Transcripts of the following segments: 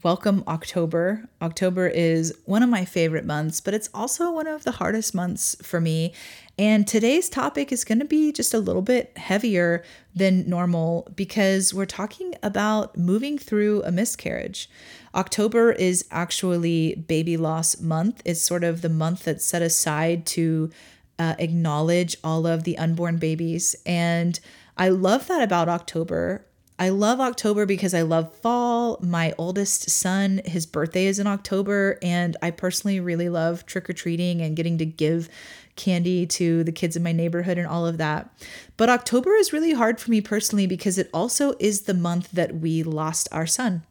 Welcome, October. October is one of my favorite months, but it's also one of the hardest months for me. And today's topic is going to be just a little bit heavier than normal because we're talking about moving through a miscarriage. October is actually baby loss month, it's sort of the month that's set aside to uh, acknowledge all of the unborn babies. And I love that about October. I love October because I love fall. My oldest son, his birthday is in October, and I personally really love trick or treating and getting to give candy to the kids in my neighborhood and all of that. But October is really hard for me personally because it also is the month that we lost our son.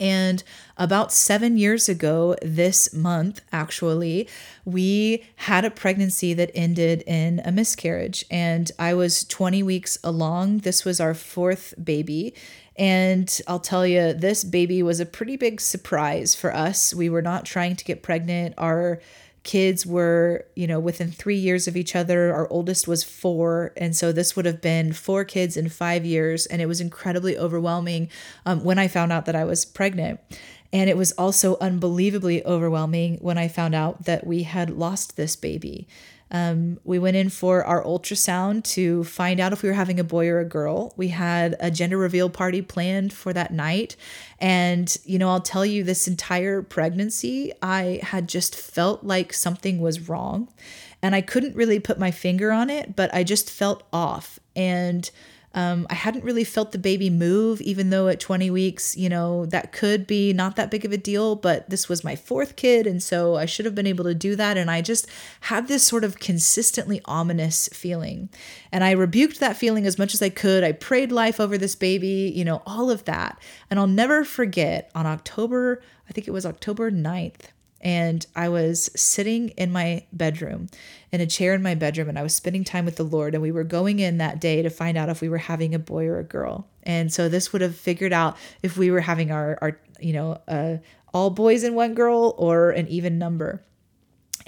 And about seven years ago, this month, actually, we had a pregnancy that ended in a miscarriage. And I was 20 weeks along. This was our fourth baby. And I'll tell you, this baby was a pretty big surprise for us. We were not trying to get pregnant. Our kids were, you know, within three years of each other. Our oldest was four. And so this would have been four kids in five years. And it was incredibly overwhelming um, when I found out that I was pregnant. And it was also unbelievably overwhelming when I found out that we had lost this baby. Um, we went in for our ultrasound to find out if we were having a boy or a girl. We had a gender reveal party planned for that night. And, you know, I'll tell you, this entire pregnancy, I had just felt like something was wrong. And I couldn't really put my finger on it, but I just felt off. And, um, I hadn't really felt the baby move, even though at 20 weeks, you know, that could be not that big of a deal, but this was my fourth kid. And so I should have been able to do that. And I just had this sort of consistently ominous feeling. And I rebuked that feeling as much as I could. I prayed life over this baby, you know, all of that. And I'll never forget on October, I think it was October 9th, and I was sitting in my bedroom, in a chair in my bedroom, and I was spending time with the Lord. And we were going in that day to find out if we were having a boy or a girl. And so this would have figured out if we were having our, our you know, uh, all boys and one girl or an even number.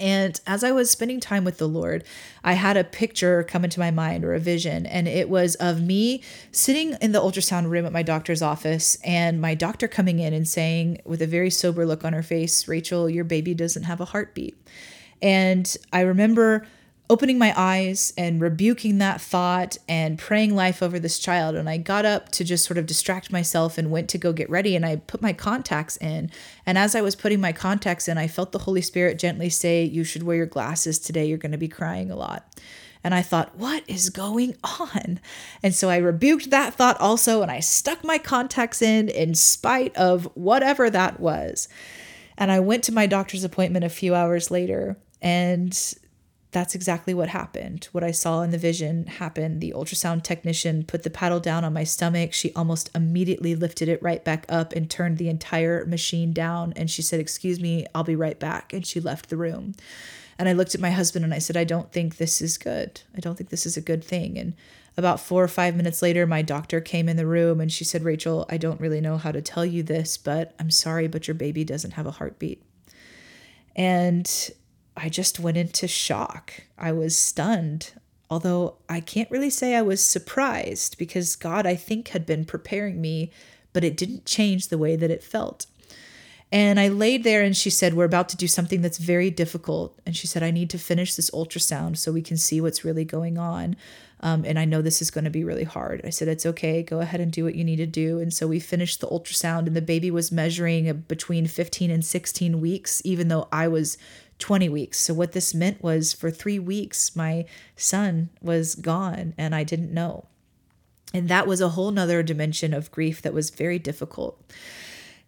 And as I was spending time with the Lord, I had a picture come into my mind or a vision, and it was of me sitting in the ultrasound room at my doctor's office, and my doctor coming in and saying, with a very sober look on her face, Rachel, your baby doesn't have a heartbeat. And I remember opening my eyes and rebuking that thought and praying life over this child. And I got up to just sort of distract myself and went to go get ready. And I put my contacts in. And as I was putting my contacts in, I felt the Holy Spirit gently say, You should wear your glasses today. You're going to be crying a lot. And I thought, what is going on? And so I rebuked that thought also, and I stuck my contacts in in spite of whatever that was. And I went to my doctor's appointment a few hours later, and that's exactly what happened. What I saw in the vision happened. The ultrasound technician put the paddle down on my stomach. She almost immediately lifted it right back up and turned the entire machine down. And she said, Excuse me, I'll be right back. And she left the room. And I looked at my husband and I said, I don't think this is good. I don't think this is a good thing. And about four or five minutes later, my doctor came in the room and she said, Rachel, I don't really know how to tell you this, but I'm sorry, but your baby doesn't have a heartbeat. And I just went into shock. I was stunned. Although I can't really say I was surprised because God, I think, had been preparing me, but it didn't change the way that it felt. And I laid there and she said, We're about to do something that's very difficult. And she said, I need to finish this ultrasound so we can see what's really going on. Um, and I know this is going to be really hard. I said, It's okay. Go ahead and do what you need to do. And so we finished the ultrasound, and the baby was measuring between 15 and 16 weeks, even though I was 20 weeks. So, what this meant was for three weeks, my son was gone and I didn't know. And that was a whole nother dimension of grief that was very difficult.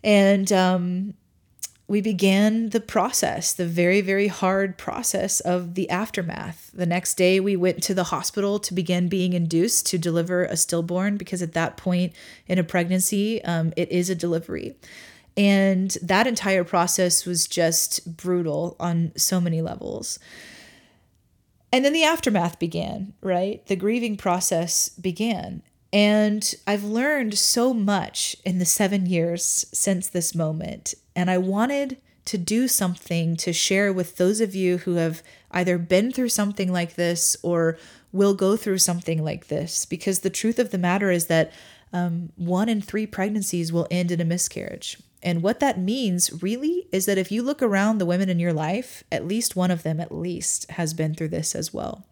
And um, we began the process, the very, very hard process of the aftermath. The next day, we went to the hospital to begin being induced to deliver a stillborn because at that point in a pregnancy, um, it is a delivery. And that entire process was just brutal on so many levels. And then the aftermath began, right? The grieving process began. And I've learned so much in the seven years since this moment. And I wanted to do something to share with those of you who have either been through something like this or will go through something like this. Because the truth of the matter is that um, one in three pregnancies will end in a miscarriage. And what that means really is that if you look around the women in your life, at least one of them, at least, has been through this as well.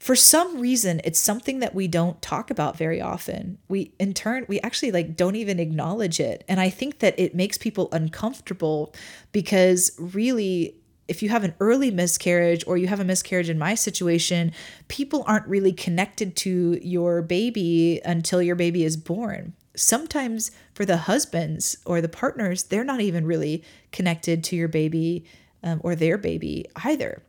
For some reason, it's something that we don't talk about very often. We, in turn, we actually like don't even acknowledge it. And I think that it makes people uncomfortable because really, if you have an early miscarriage or you have a miscarriage in my situation, people aren't really connected to your baby until your baby is born sometimes for the husbands or the partners, they're not even really connected to your baby um, or their baby either.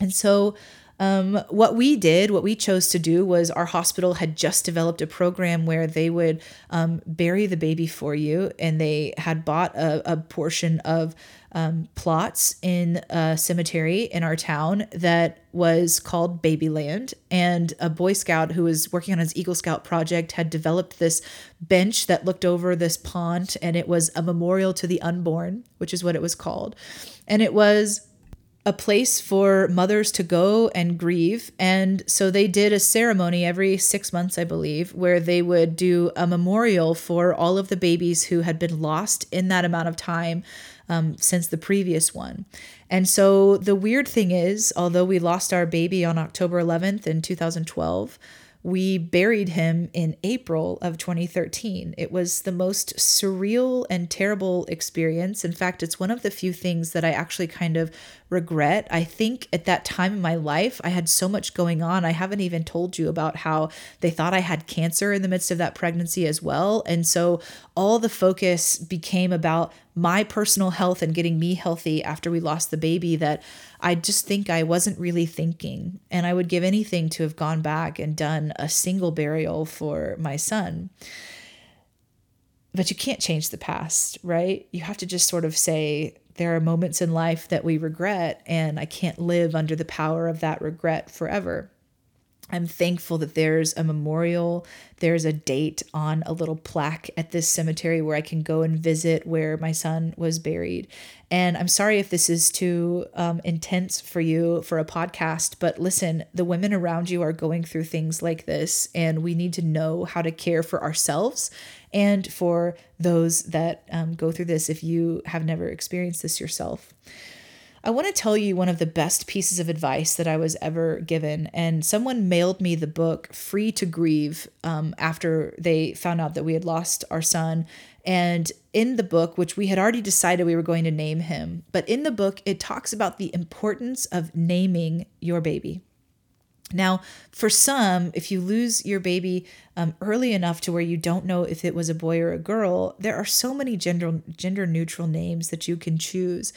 And so, um, what we did, what we chose to do was our hospital had just developed a program where they would um, bury the baby for you, and they had bought a, a portion of um, plots in a cemetery in our town that was called Babyland. And a Boy Scout who was working on his Eagle Scout project had developed this bench that looked over this pond, and it was a memorial to the unborn, which is what it was called. And it was a place for mothers to go and grieve. And so they did a ceremony every six months, I believe, where they would do a memorial for all of the babies who had been lost in that amount of time um, since the previous one. And so the weird thing is, although we lost our baby on October 11th in 2012, we buried him in April of 2013. It was the most surreal and terrible experience. In fact, it's one of the few things that I actually kind of regret. I think at that time in my life, I had so much going on. I haven't even told you about how they thought I had cancer in the midst of that pregnancy as well. And so all the focus became about my personal health and getting me healthy after we lost the baby that I just think I wasn't really thinking. And I would give anything to have gone back and done a single burial for my son. But you can't change the past, right? You have to just sort of say, there are moments in life that we regret, and I can't live under the power of that regret forever. I'm thankful that there's a memorial, there's a date on a little plaque at this cemetery where I can go and visit where my son was buried. And I'm sorry if this is too um, intense for you for a podcast, but listen, the women around you are going through things like this, and we need to know how to care for ourselves and for those that um, go through this if you have never experienced this yourself. I want to tell you one of the best pieces of advice that I was ever given. And someone mailed me the book Free to Grieve um, after they found out that we had lost our son. And in the book, which we had already decided we were going to name him, but in the book, it talks about the importance of naming your baby. Now, for some, if you lose your baby um, early enough to where you don't know if it was a boy or a girl, there are so many gender gender neutral names that you can choose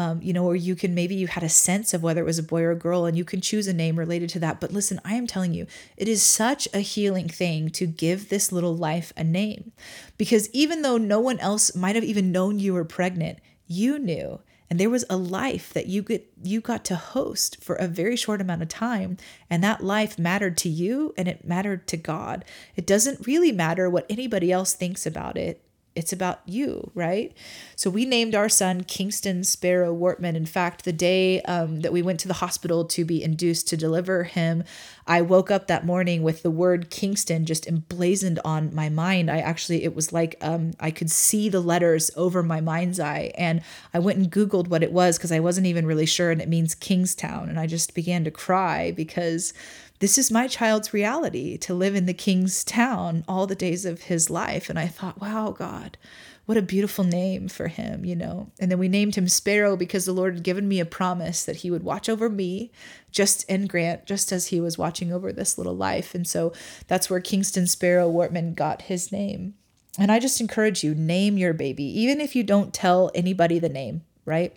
um, you know, or you can maybe you had a sense of whether it was a boy or a girl and you can choose a name related to that. But listen, I am telling you, it is such a healing thing to give this little life a name because even though no one else might have even known you were pregnant, you knew and there was a life that you get you got to host for a very short amount of time and that life mattered to you and it mattered to God. It doesn't really matter what anybody else thinks about it it's about you, right? So we named our son Kingston Sparrow Wortman. In fact, the day um, that we went to the hospital to be induced to deliver him, I woke up that morning with the word Kingston just emblazoned on my mind. I actually, it was like um, I could see the letters over my mind's eye. And I went and Googled what it was because I wasn't even really sure. And it means Kingstown. And I just began to cry because this is my child's reality to live in the king's town all the days of his life. And I thought, wow, God, what a beautiful name for him, you know. And then we named him Sparrow because the Lord had given me a promise that he would watch over me just and Grant, just as he was watching over this little life. And so that's where Kingston Sparrow Wortman got his name. And I just encourage you, name your baby, even if you don't tell anybody the name, right?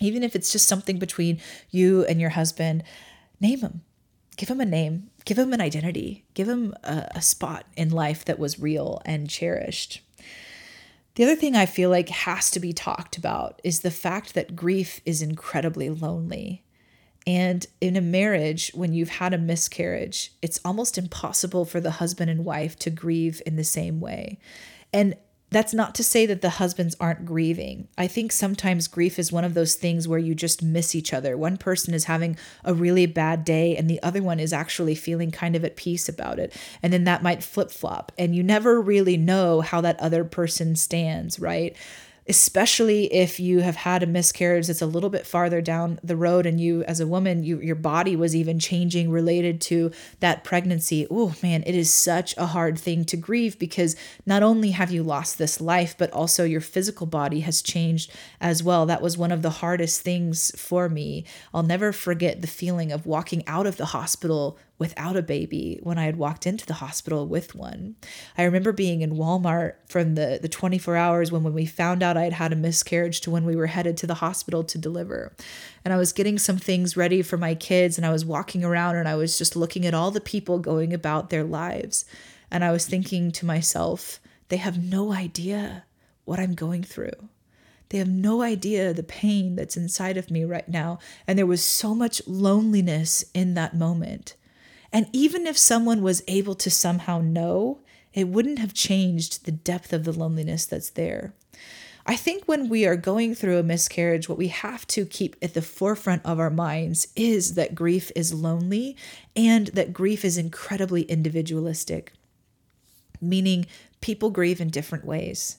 Even if it's just something between you and your husband, name him give him a name, give him an identity, give him a, a spot in life that was real and cherished. The other thing I feel like has to be talked about is the fact that grief is incredibly lonely. And in a marriage, when you've had a miscarriage, it's almost impossible for the husband and wife to grieve in the same way. And that's not to say that the husbands aren't grieving. I think sometimes grief is one of those things where you just miss each other. One person is having a really bad day and the other one is actually feeling kind of at peace about it. And then that might flip flop. And you never really know how that other person stands, right? Especially if you have had a miscarriage that's a little bit farther down the road and you as a woman you your body was even changing related to that pregnancy. Oh man it is such a hard thing to grieve because not only have you lost this life but also your physical body has changed as well. That was one of the hardest things for me. I'll never forget the feeling of walking out of the hospital without a baby when I had walked into the hospital with one. I remember being in Walmart from the, the 24 hours when, when we found out I had had a miscarriage to when we were headed to the hospital to deliver. And I was getting some things ready for my kids, and I was walking around and I was just looking at all the people going about their lives. And I was thinking to myself, they have no idea what I'm going through. They have no idea the pain that's inside of me right now. And there was so much loneliness in that moment. And even if someone was able to somehow know, it wouldn't have changed the depth of the loneliness that's there. I think when we are going through a miscarriage, what we have to keep at the forefront of our minds is that grief is lonely and that grief is incredibly individualistic, meaning people grieve in different ways.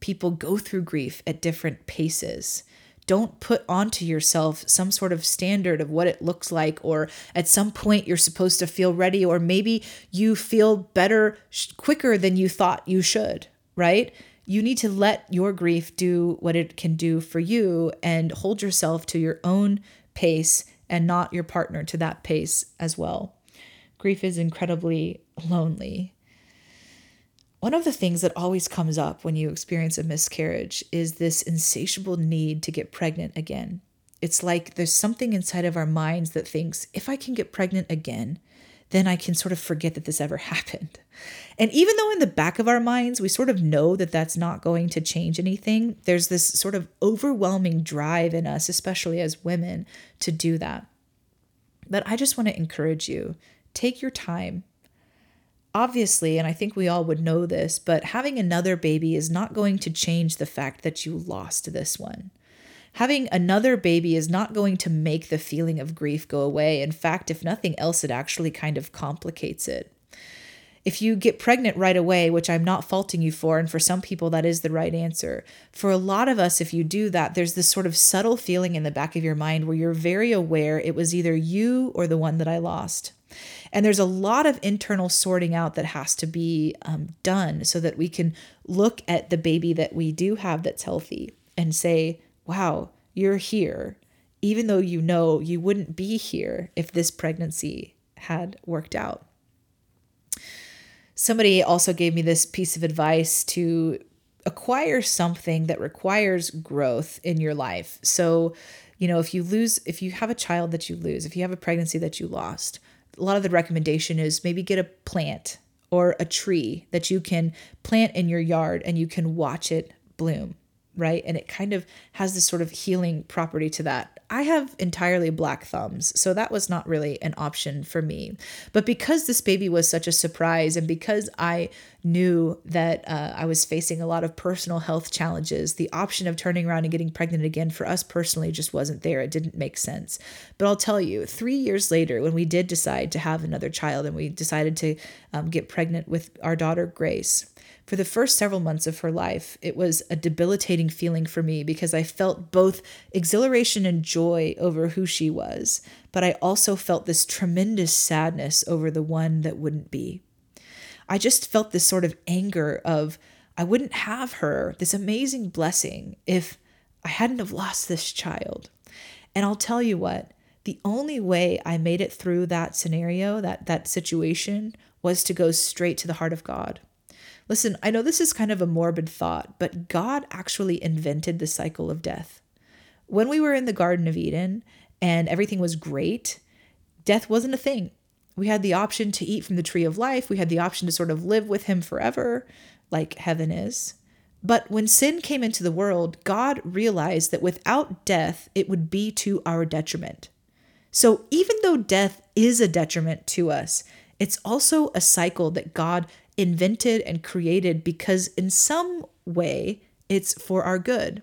People go through grief at different paces don't put onto yourself some sort of standard of what it looks like or at some point you're supposed to feel ready or maybe you feel better quicker than you thought you should right? You need to let your grief do what it can do for you and hold yourself to your own pace and not your partner to that pace as well. Grief is incredibly lonely one of the things that always comes up when you experience a miscarriage is this insatiable need to get pregnant again. It's like there's something inside of our minds that thinks, if I can get pregnant again, then I can sort of forget that this ever happened. And even though in the back of our minds we sort of know that that's not going to change anything, there's this sort of overwhelming drive in us, especially as women, to do that. But I just want to encourage you take your time, Obviously, and I think we all would know this, but having another baby is not going to change the fact that you lost this one. Having another baby is not going to make the feeling of grief go away. In fact, if nothing else, it actually kind of complicates it. If you get pregnant right away, which I'm not faulting you for, and for some people that is the right answer, for a lot of us, if you do that, there's this sort of subtle feeling in the back of your mind where you're very aware it was either you or the one that I lost. And there's a lot of internal sorting out that has to be um, done so that we can look at the baby that we do have that's healthy and say, wow, you're here, even though you know you wouldn't be here if this pregnancy had worked out. Somebody also gave me this piece of advice to acquire something that requires growth in your life. So, you know, if you lose, if you have a child that you lose, if you have a pregnancy that you lost, a lot of the recommendation is maybe get a plant or a tree that you can plant in your yard and you can watch it bloom right? And it kind of has this sort of healing property to that. I have entirely black thumbs, so that was not really an option for me. But because this baby was such a surprise, and because I knew that uh, I was facing a lot of personal health challenges, the option of turning around and getting pregnant again for us personally just wasn't there. It didn't make sense. But I'll tell you, three years later, when we did decide to have another child and we decided to um, get pregnant with our daughter, Grace, for the first several months of her life, it was a debilitating feeling for me because I felt both exhilaration and joy over who she was, but I also felt this tremendous sadness over the one that wouldn't be. I just felt this sort of anger of I wouldn't have her, this amazing blessing, if I hadn't have lost this child. And I'll tell you what, the only way I made it through that scenario, that that situation, was to go straight to the heart of God. Listen, I know this is kind of a morbid thought, but God actually invented the cycle of death. When we were in the Garden of Eden and everything was great, death wasn't a thing. We had the option to eat from the tree of life, we had the option to sort of live with Him forever, like heaven is. But when sin came into the world, God realized that without death, it would be to our detriment. So even though death is a detriment to us, it's also a cycle that God invented and created because, in some way, it's for our good.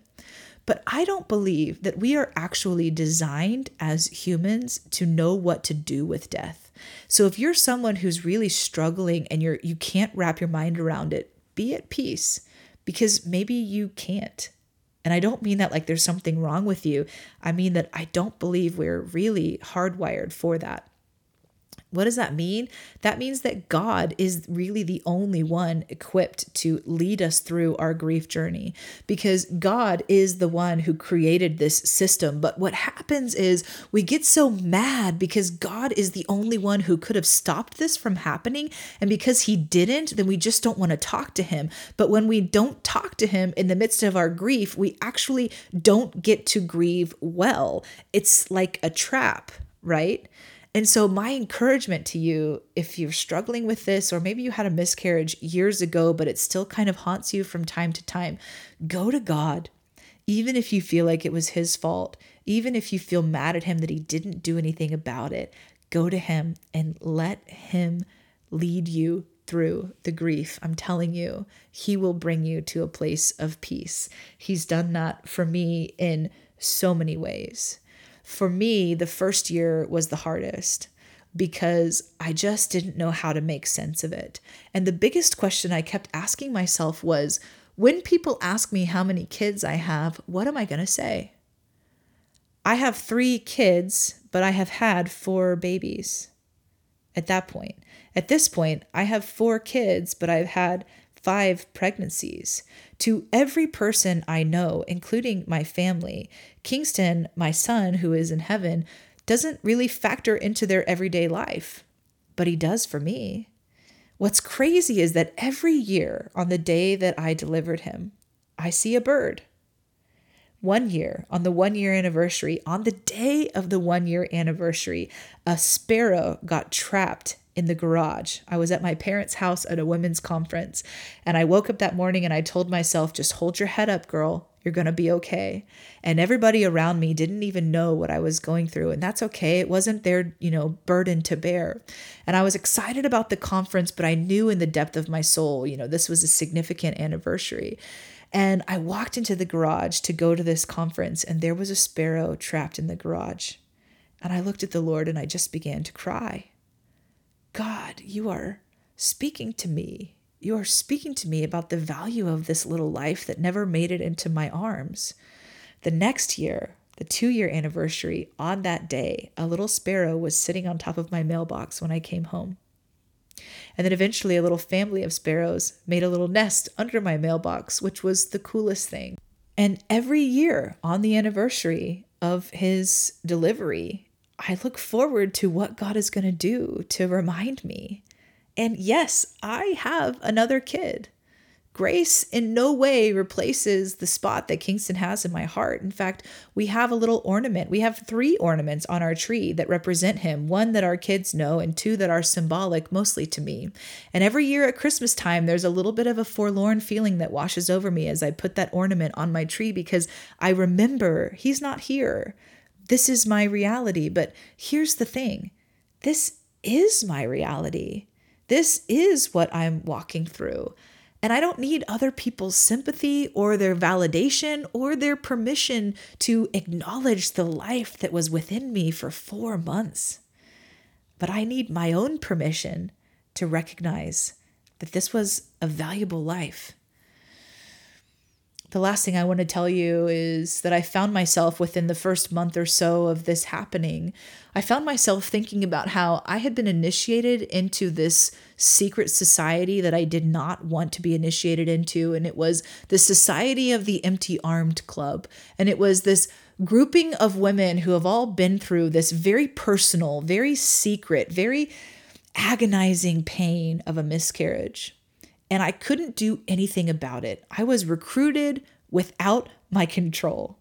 But I don't believe that we are actually designed as humans to know what to do with death. So if you're someone who's really struggling and you're you can't wrap your mind around it, be at peace because maybe you can't. And I don't mean that like there's something wrong with you. I mean that I don't believe we're really hardwired for that. What does that mean? That means that God is really the only one equipped to lead us through our grief journey because God is the one who created this system. But what happens is we get so mad because God is the only one who could have stopped this from happening. And because he didn't, then we just don't want to talk to him. But when we don't talk to him in the midst of our grief, we actually don't get to grieve well. It's like a trap, right? And so, my encouragement to you, if you're struggling with this, or maybe you had a miscarriage years ago, but it still kind of haunts you from time to time, go to God. Even if you feel like it was his fault, even if you feel mad at him that he didn't do anything about it, go to him and let him lead you through the grief. I'm telling you, he will bring you to a place of peace. He's done that for me in so many ways for me, the first year was the hardest because I just didn't know how to make sense of it. And the biggest question I kept asking myself was when people ask me how many kids I have, what am I going to say? I have three kids, but I have had four babies at that point. At this point, I have four kids, but I've had five pregnancies. To every person I know, including my family, Kingston, my son, who is in heaven, doesn't really factor into their everyday life, but he does for me. What's crazy is that every year on the day that I delivered him, I see a bird. One year, on the one year anniversary, on the day of the one year anniversary, a sparrow got trapped in the garage. I was at my parents' house at a women's conference, and I woke up that morning and I told myself, just hold your head up, girl. You're going to be okay. And everybody around me didn't even know what I was going through, and that's okay. It wasn't their, you know, burden to bear. And I was excited about the conference, but I knew in the depth of my soul, you know, this was a significant anniversary. And I walked into the garage to go to this conference, and there was a sparrow trapped in the garage. And I looked at the Lord and I just began to cry. God, you are speaking to me. You are speaking to me about the value of this little life that never made it into my arms. The next year, the two year anniversary, on that day, a little sparrow was sitting on top of my mailbox when I came home. And then eventually, a little family of sparrows made a little nest under my mailbox, which was the coolest thing. And every year on the anniversary of his delivery, I look forward to what God is going to do to remind me. And yes, I have another kid. Grace in no way replaces the spot that Kingston has in my heart. In fact, we have a little ornament. We have three ornaments on our tree that represent him one that our kids know, and two that are symbolic mostly to me. And every year at Christmas time, there's a little bit of a forlorn feeling that washes over me as I put that ornament on my tree because I remember he's not here. This is my reality. But here's the thing this is my reality. This is what I'm walking through. And I don't need other people's sympathy or their validation or their permission to acknowledge the life that was within me for four months. But I need my own permission to recognize that this was a valuable life the last thing I want to tell you is that I found myself within the first month or so of this happening. I found myself thinking about how I had been initiated into this secret society that I did not want to be initiated into. And it was the Society of the Empty Armed Club. And it was this grouping of women who have all been through this very personal, very secret, very agonizing pain of a miscarriage and I couldn't do anything about it. I was recruited without my control.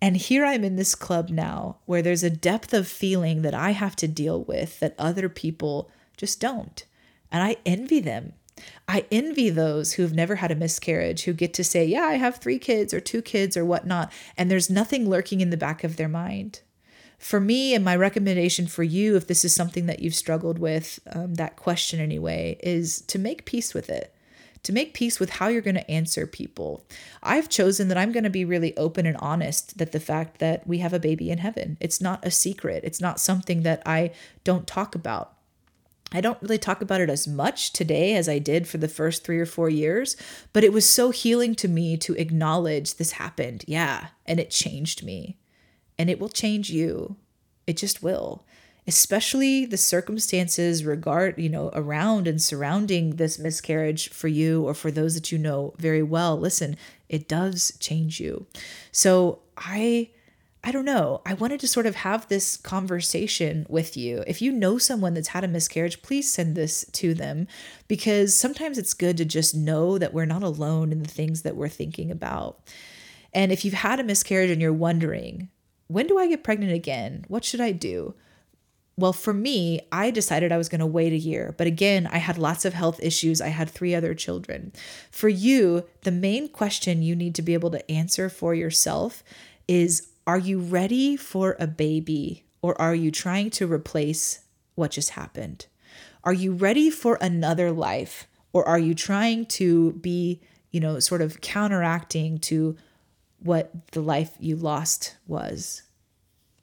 And here I'm in this club now where there's a depth of feeling that I have to deal with that other people just don't. And I envy them. I envy those who've never had a miscarriage who get to say, Yeah, I have three kids or two kids or whatnot, and there's nothing lurking in the back of their mind. For me, and my recommendation for you, if this is something that you've struggled with, um, that question anyway, is to make peace with it to make peace with how you're going to answer people. I've chosen that I'm going to be really open and honest that the fact that we have a baby in heaven, it's not a secret. It's not something that I don't talk about. I don't really talk about it as much today as I did for the first three or four years, but it was so healing to me to acknowledge this happened. Yeah. And it changed me. And it will change you. It just will. Especially the circumstances regard, you know, around and surrounding this miscarriage for you or for those that you know very well. Listen, it does change you. So I I don't know. I wanted to sort of have this conversation with you. If you know someone that's had a miscarriage, please send this to them because sometimes it's good to just know that we're not alone in the things that we're thinking about. And if you've had a miscarriage and you're wondering, when do I get pregnant again? What should I do? Well, for me, I decided I was going to wait a year. But again, I had lots of health issues. I had three other children. For you, the main question you need to be able to answer for yourself is are you ready for a baby or are you trying to replace what just happened? Are you ready for another life or are you trying to be, you know, sort of counteracting to what the life you lost was?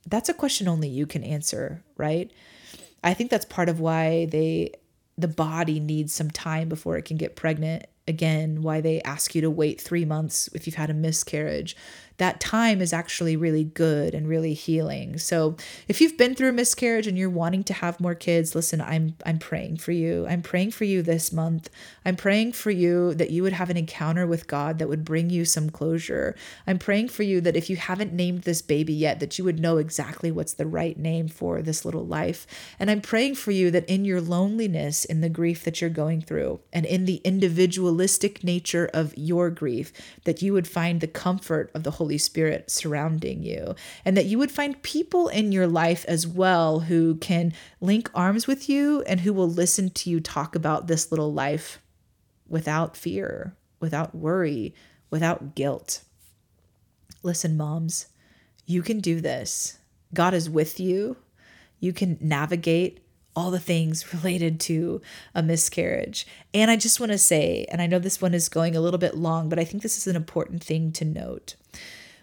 That's a question only you can answer, right? I think that's part of why they the body needs some time before it can get pregnant again why they ask you to wait 3 months if you've had a miscarriage that time is actually really good and really healing. So if you've been through a miscarriage and you're wanting to have more kids, listen, I'm I'm praying for you. I'm praying for you this month. I'm praying for you that you would have an encounter with God that would bring you some closure. I'm praying for you that if you haven't named this baby yet, that you would know exactly what's the right name for this little life. And I'm praying for you that in your loneliness, in the grief that you're going through, and in the individualistic nature of your grief, that you would find the comfort of the Holy Holy Spirit surrounding you, and that you would find people in your life as well who can link arms with you and who will listen to you talk about this little life without fear, without worry, without guilt. Listen, moms, you can do this. God is with you. You can navigate all the things related to a miscarriage. And I just want to say, and I know this one is going a little bit long, but I think this is an important thing to note.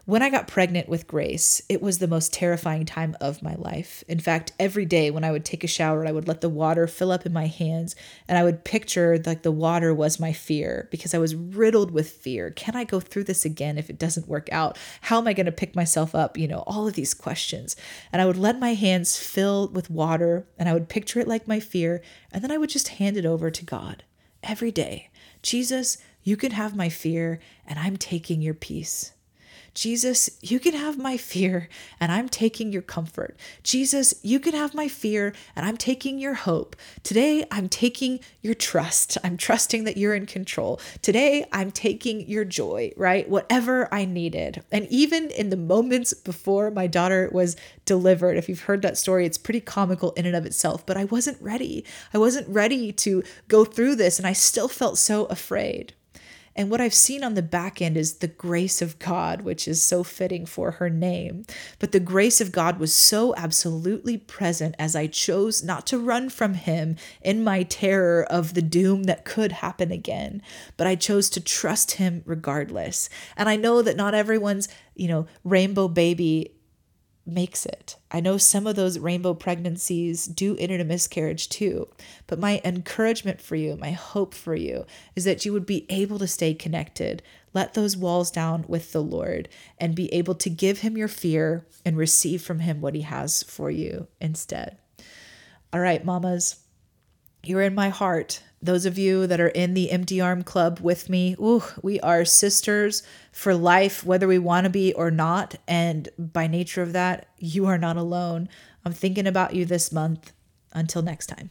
When I got pregnant with Grace, it was the most terrifying time of my life. In fact, every day when I would take a shower, I would let the water fill up in my hands and I would picture like the water was my fear because I was riddled with fear. Can I go through this again if it doesn't work out? How am I going to pick myself up? You know, all of these questions. And I would let my hands fill with water and I would picture it like my fear and then I would just hand it over to God every day. Jesus, you can have my fear and I'm taking your peace. Jesus, you can have my fear and I'm taking your comfort. Jesus, you can have my fear and I'm taking your hope. Today, I'm taking your trust. I'm trusting that you're in control. Today, I'm taking your joy, right? Whatever I needed. And even in the moments before my daughter was delivered, if you've heard that story, it's pretty comical in and of itself, but I wasn't ready. I wasn't ready to go through this and I still felt so afraid. And what I've seen on the back end is the grace of God, which is so fitting for her name. But the grace of God was so absolutely present as I chose not to run from Him in my terror of the doom that could happen again, but I chose to trust Him regardless. And I know that not everyone's, you know, rainbow baby makes it. I know some of those rainbow pregnancies do end in a miscarriage too, but my encouragement for you, my hope for you is that you would be able to stay connected, let those walls down with the Lord, and be able to give Him your fear and receive from Him what He has for you instead. All right, mamas, you're in my heart. Those of you that are in the Empty Arm Club with me, ooh, we are sisters for life, whether we want to be or not. And by nature of that, you are not alone. I'm thinking about you this month. Until next time.